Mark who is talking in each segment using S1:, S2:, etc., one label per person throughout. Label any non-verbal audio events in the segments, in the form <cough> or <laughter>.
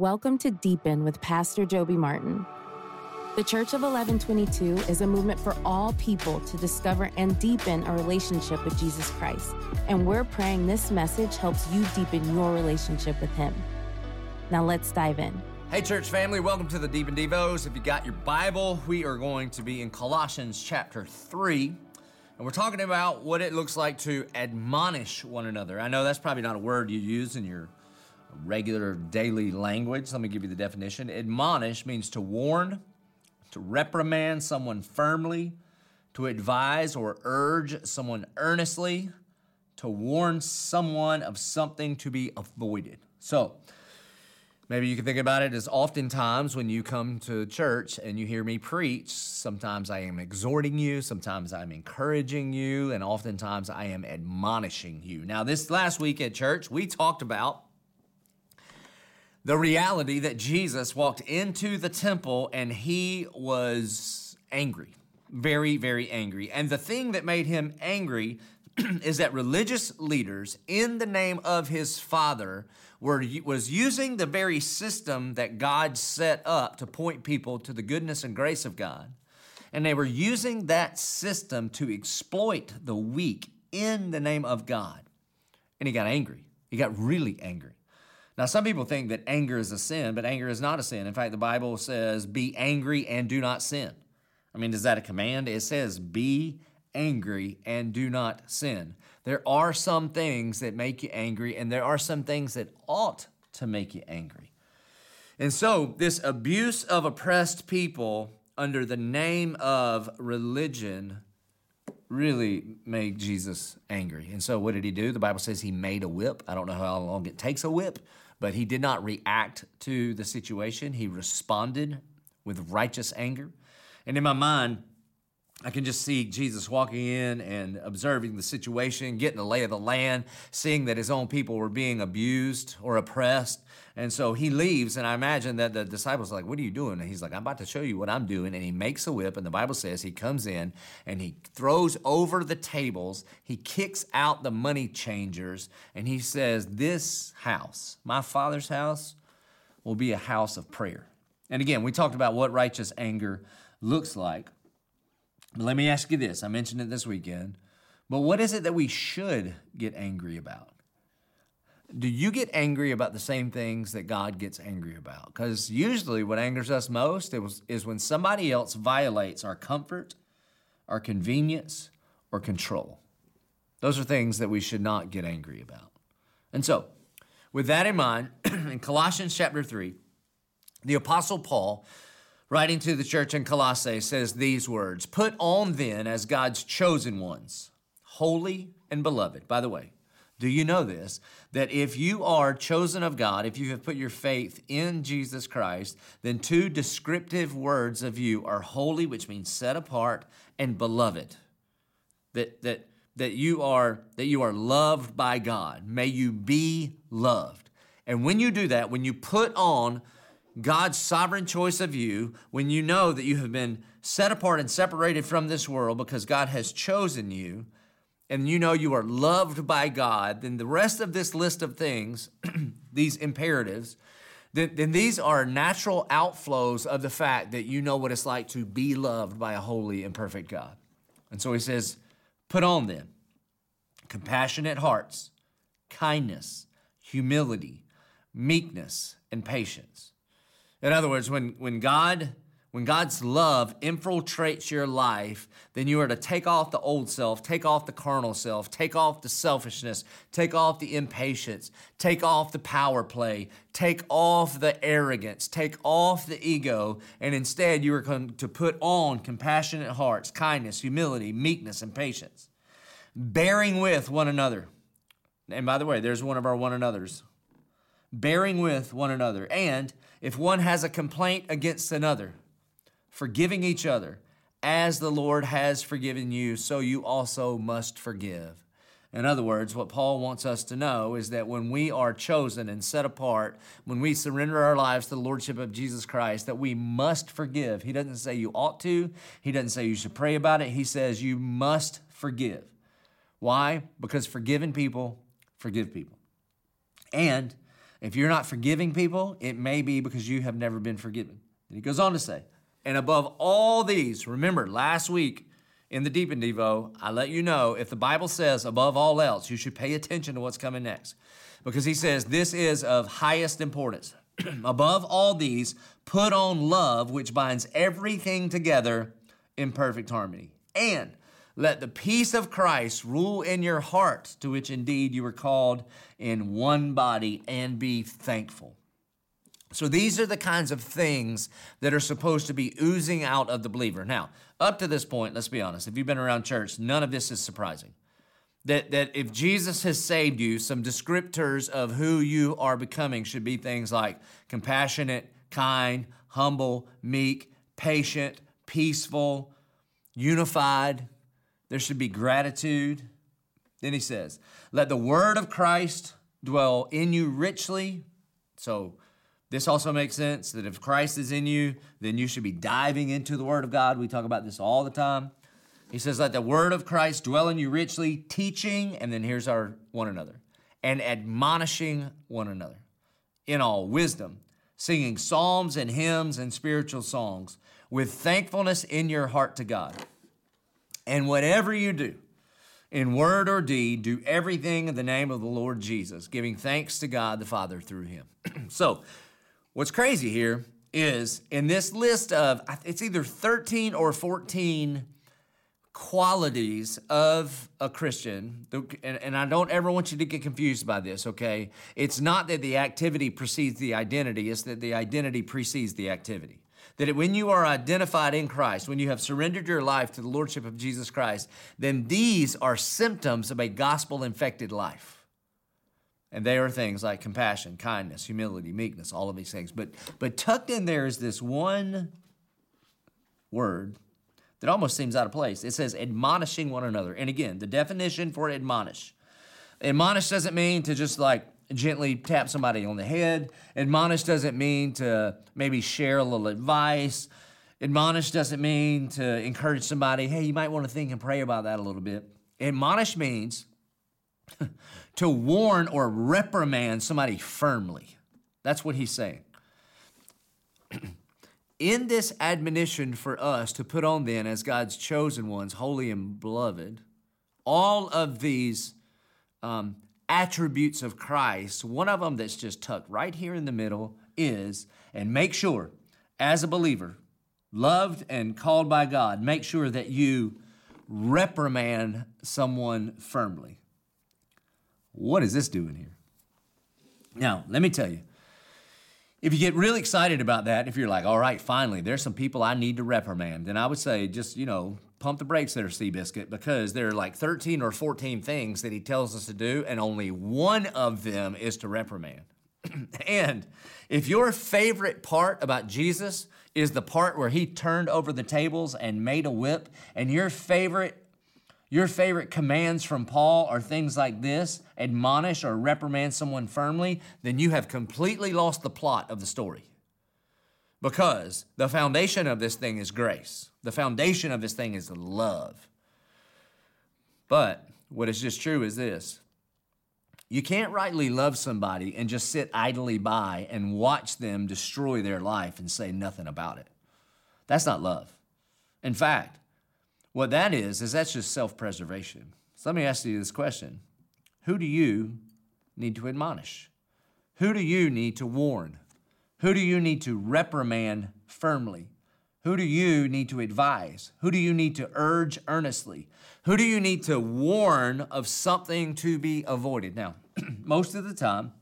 S1: Welcome to Deepen with Pastor Joby Martin. The Church of 1122 is a movement for all people to discover and deepen a relationship with Jesus Christ. And we're praying this message helps you deepen your relationship with Him. Now let's dive in.
S2: Hey, church family, welcome to the Deepen Devos. If you got your Bible, we are going to be in Colossians chapter 3. And we're talking about what it looks like to admonish one another. I know that's probably not a word you use in your regular daily language. Let me give you the definition. Admonish means to warn, to reprimand someone firmly, to advise or urge someone earnestly, to warn someone of something to be avoided. So, maybe you can think about it as oftentimes when you come to church and you hear me preach, sometimes I am exhorting you, sometimes I'm encouraging you, and oftentimes I am admonishing you. Now, this last week at church, we talked about the reality that Jesus walked into the temple and he was angry, very, very angry. And the thing that made him angry <clears throat> is that religious leaders, in the name of his father, were was using the very system that God set up to point people to the goodness and grace of God. And they were using that system to exploit the weak in the name of God. And he got angry. He got really angry. Now, some people think that anger is a sin, but anger is not a sin. In fact, the Bible says, be angry and do not sin. I mean, is that a command? It says, be angry and do not sin. There are some things that make you angry, and there are some things that ought to make you angry. And so, this abuse of oppressed people under the name of religion really made Jesus angry. And so, what did he do? The Bible says he made a whip. I don't know how long it takes a whip, but he did not react to the situation. He responded with righteous anger. And in my mind, I can just see Jesus walking in and observing the situation, getting the lay of the land, seeing that his own people were being abused or oppressed. And so he leaves, and I imagine that the disciples are like, What are you doing? And he's like, I'm about to show you what I'm doing. And he makes a whip, and the Bible says he comes in and he throws over the tables, he kicks out the money changers, and he says, This house, my father's house, will be a house of prayer. And again, we talked about what righteous anger looks like. But let me ask you this I mentioned it this weekend. But what is it that we should get angry about? Do you get angry about the same things that God gets angry about? Because usually what angers us most is when somebody else violates our comfort, our convenience, or control. Those are things that we should not get angry about. And so, with that in mind, <clears throat> in Colossians chapter 3, the Apostle Paul writing to the church in Colossae, says these words Put on then as God's chosen ones, holy and beloved. By the way, do you know this? That if you are chosen of God, if you have put your faith in Jesus Christ, then two descriptive words of you are holy, which means set apart, and beloved. That, that, that you are that you are loved by God. May you be loved. And when you do that, when you put on God's sovereign choice of you, when you know that you have been set apart and separated from this world because God has chosen you, and you know you are loved by God, then the rest of this list of things, <clears throat> these imperatives, then, then these are natural outflows of the fact that you know what it's like to be loved by a holy and perfect God. And so he says, Put on then compassionate hearts, kindness, humility, meekness, and patience in other words, when, when God when God's love infiltrates your life, then you are to take off the old self, take off the carnal self, take off the selfishness, take off the impatience, take off the power play, take off the arrogance, take off the ego, and instead you are going to put on compassionate hearts, kindness, humility, meekness, and patience, bearing with one another. And by the way, there's one of our one another's. Bearing with one another, and if one has a complaint against another, forgiving each other, as the Lord has forgiven you, so you also must forgive. In other words, what Paul wants us to know is that when we are chosen and set apart, when we surrender our lives to the Lordship of Jesus Christ, that we must forgive. He doesn't say you ought to, he doesn't say you should pray about it. He says you must forgive. Why? Because forgiven people forgive people. And If you're not forgiving people, it may be because you have never been forgiven. And he goes on to say, and above all these, remember last week in the Deepen Devo, I let you know if the Bible says above all else, you should pay attention to what's coming next. Because he says this is of highest importance. <clears throat> above all these, put on love, which binds everything together in perfect harmony. And let the peace of Christ rule in your heart, to which indeed you were called in one body, and be thankful. So these are the kinds of things that are supposed to be oozing out of the believer. Now, up to this point, let's be honest, if you've been around church, none of this is surprising. That, that if Jesus has saved you, some descriptors of who you are becoming should be things like compassionate, kind, humble, meek, patient, peaceful, unified. There should be gratitude. Then he says, Let the word of Christ dwell in you richly. So, this also makes sense that if Christ is in you, then you should be diving into the Word of God. We talk about this all the time. He says, Let the Word of Christ dwell in you richly, teaching, and then here's our one another, and admonishing one another in all wisdom, singing psalms and hymns and spiritual songs with thankfulness in your heart to God. And whatever you do, in word or deed, do everything in the name of the Lord Jesus, giving thanks to God the Father through him. <clears throat> so, What's crazy here is in this list of, it's either 13 or 14 qualities of a Christian, and, I don't ever want you to get confused by this, okay? It's not that the activity precedes the identity, it's that the identity precedes the activity. That when you are identified in Christ, when you have surrendered your life to the Lordship of Jesus Christ, then these are symptoms of a gospel infected life. And they are things like compassion, kindness, humility, meekness, all of these things. But, but tucked in there is this one word that almost seems out of place. It says admonishing one another. And again, the definition for admonish. Admonish doesn't mean to just like gently tap somebody on the head. Admonish doesn't mean to maybe share a little advice. Admonish doesn't mean to encourage somebody, hey, you might want to think and pray about that a little bit. Admonish means <laughs> to warn or reprimand somebody firmly. That's what he's saying. <clears throat> In this admonition for us to put on then as God's chosen ones, holy and beloved, all of these um, attributes of Christ, one of them that's just tucked right here in the middle is, and make sure as a believer, loved and called by God, make sure that you reprimand someone firmly. What is this doing here? Now, let me tell you, if you get really excited about that, if you're like, all right, finally, there's some people I need to reprimand, then I would say just, you know, pump the brakes there, Seabiscuit, because there are like 13 or 14 things that he tells us to do, and only one of them is to reprimand. <clears throat> and if your favorite part about Jesus is the part where he turned over the tables and made a whip, and your favorite your favorite commands from Paul are things like this admonish or reprimand someone firmly, then you have completely lost the plot of the story. Because the foundation of this thing is grace, the foundation of this thing is love. But what is just true is this you can't rightly love somebody and just sit idly by and watch them destroy their life and say nothing about it. That's not love. In fact, what that is, is that's just self preservation. So let me ask you this question Who do you need to admonish? Who do you need to warn? Who do you need to reprimand firmly? Who do you need to advise? Who do you need to urge earnestly? Who do you need to warn of something to be avoided? Now, <clears throat> most of the time,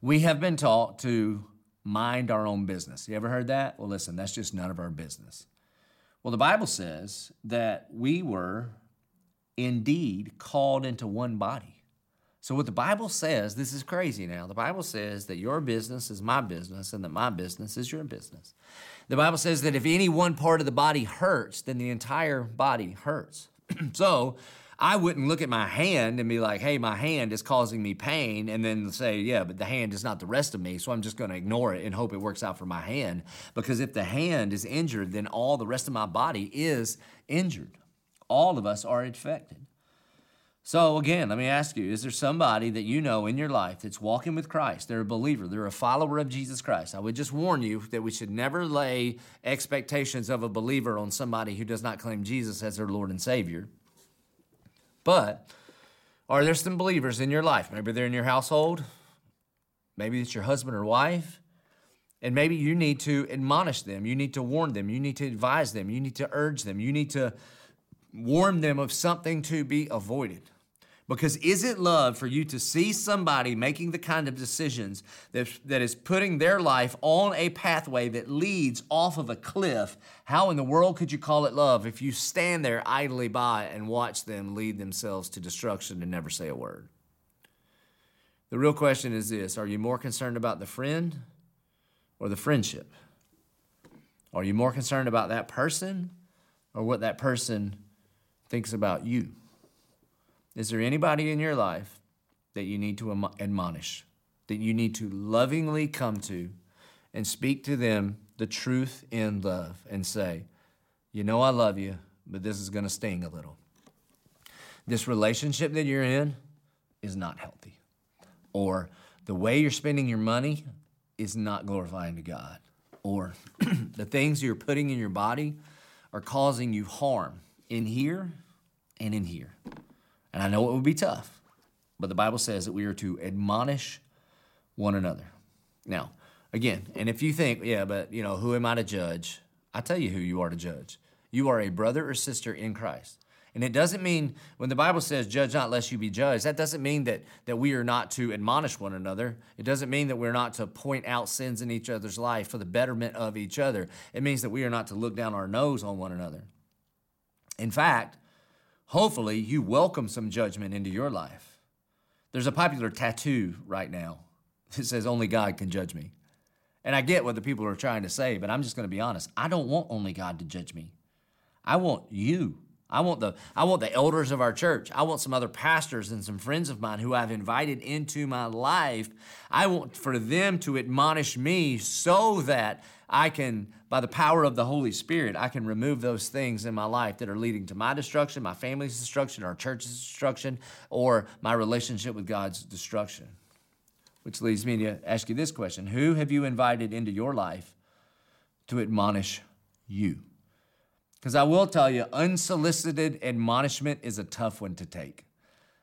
S2: we have been taught to mind our own business. You ever heard that? Well, listen, that's just none of our business. Well, the Bible says that we were indeed called into one body. So, what the Bible says, this is crazy now. The Bible says that your business is my business and that my business is your business. The Bible says that if any one part of the body hurts, then the entire body hurts. <clears throat> so, I wouldn't look at my hand and be like, hey, my hand is causing me pain, and then say, yeah, but the hand is not the rest of me, so I'm just going to ignore it and hope it works out for my hand. Because if the hand is injured, then all the rest of my body is injured. All of us are infected. So, again, let me ask you is there somebody that you know in your life that's walking with Christ? They're a believer, they're a follower of Jesus Christ. I would just warn you that we should never lay expectations of a believer on somebody who does not claim Jesus as their Lord and Savior. But are there some believers in your life? Maybe they're in your household, maybe it's your husband or wife. And maybe you need to admonish them. You need to warn them. You need to advise them. You need to urge them. You need to warn them of something to be avoided. Because is it love for you to see somebody making the kind of decisions that, that is putting their life on a pathway that leads off of a cliff? How in the world could you call it love if you stand there idly by and watch them lead themselves to destruction and never say a word? The real question is this Are you more concerned about the friend or the friendship? Are you more concerned about that person or what that person thinks about you? Is there anybody in your life that you need to admonish, that you need to lovingly come to and speak to them the truth in love and say, You know, I love you, but this is going to sting a little. This relationship that you're in is not healthy. Or the way you're spending your money is not glorifying to God. Or <clears throat> the things you're putting in your body are causing you harm in here and in here. And I know it would be tough, but the Bible says that we are to admonish one another. Now, again, and if you think, yeah, but you know, who am I to judge? I tell you who you are to judge. You are a brother or sister in Christ. And it doesn't mean when the Bible says judge not lest you be judged, that doesn't mean that, that we are not to admonish one another. It doesn't mean that we're not to point out sins in each other's life for the betterment of each other. It means that we are not to look down our nose on one another. In fact, hopefully you welcome some judgment into your life. There's a popular tattoo right now that says, Only God can judge me. And I get what the people are trying to say, but I'm just going to be honest. I don't want only God to judge me. I want you. I want the I want the elders of our church. I want some other pastors and some friends of mine who I've invited into my life. I want for them to admonish me so that I can, by the power of the Holy Spirit, I can remove those things in my life that are leading to my destruction, my family's destruction, our church's destruction, or my relationship with God's destruction. Which leads me to ask you this question Who have you invited into your life to admonish you? Because I will tell you, unsolicited admonishment is a tough one to take.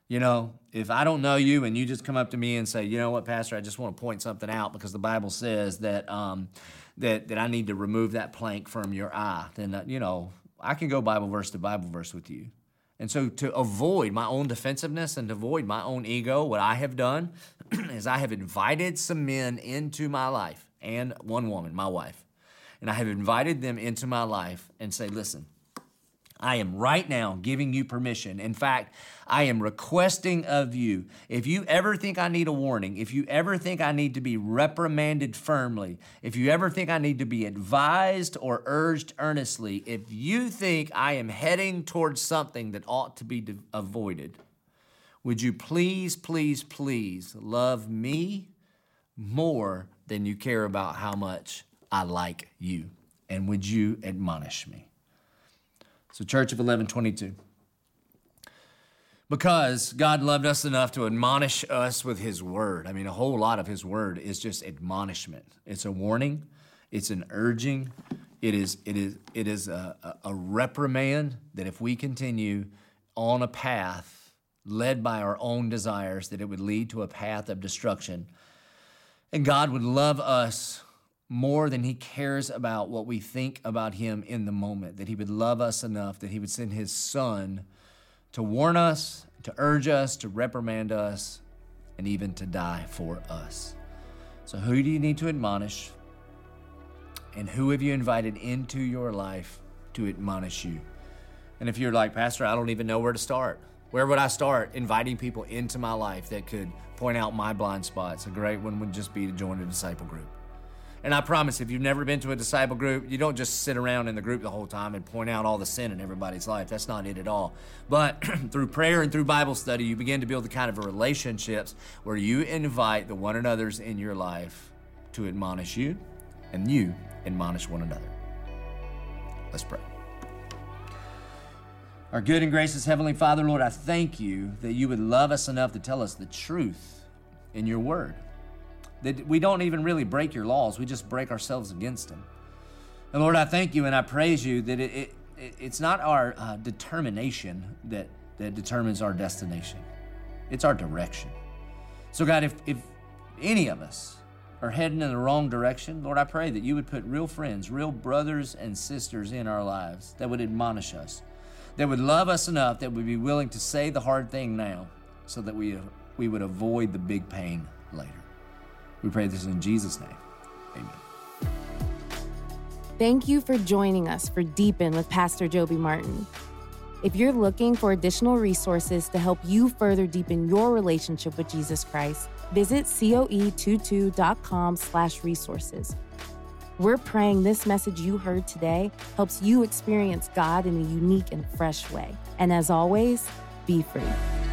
S2: You know, if I don't know you and you just come up to me and say, you know what, Pastor, I just want to point something out because the Bible says that um, that that I need to remove that plank from your eye, then uh, you know I can go Bible verse to Bible verse with you. And so, to avoid my own defensiveness and to avoid my own ego, what I have done <clears throat> is I have invited some men into my life and one woman, my wife. And I have invited them into my life and say, listen, I am right now giving you permission. In fact, I am requesting of you, if you ever think I need a warning, if you ever think I need to be reprimanded firmly, if you ever think I need to be advised or urged earnestly, if you think I am heading towards something that ought to be avoided, would you please, please, please love me more than you care about how much I like you? And would you admonish me? So, Church of 1122. Because God loved us enough to admonish us with His Word. I mean, a whole lot of His Word is just admonishment. It's a warning, it's an urging, it is, it is, it is a, a reprimand that if we continue on a path led by our own desires, that it would lead to a path of destruction. And God would love us more than he cares about what we think about him in the moment, that he would love us enough that he would send his son to warn us, to urge us, to reprimand us, and even to die for us. So, who do you need to admonish? And who have you invited into your life to admonish you? And if you're like, Pastor, I don't even know where to start, where would I start inviting people into my life that could point out my blind spots? A great one would just be to join a disciple group. And I promise, if you've never been to a disciple group, you don't just sit around in the group the whole time and point out all the sin in everybody's life. That's not it at all. But <clears throat> through prayer and through Bible study, you begin to build the kind of relationships where you invite the one another's in your life to admonish you, and you admonish one another. Let's pray. Our good and gracious Heavenly Father, Lord, I thank you that you would love us enough to tell us the truth in your word. That we don't even really break your laws, we just break ourselves against them. And Lord, I thank you and I praise you that it, it it's not our uh, determination that, that determines our destination, it's our direction. So, God, if, if any of us are heading in the wrong direction, Lord, I pray that you would put real friends, real brothers and sisters in our lives that would admonish us that would love us enough that would be willing to say the hard thing now so that we, we would avoid the big pain later. We pray this in Jesus' name. Amen.
S1: Thank you for joining us for Deepen with Pastor Joby Martin. If you're looking for additional resources to help you further deepen your relationship with Jesus Christ, visit coe22.com slash resources we're praying this message you heard today helps you experience God in a unique and fresh way. And as always, be free.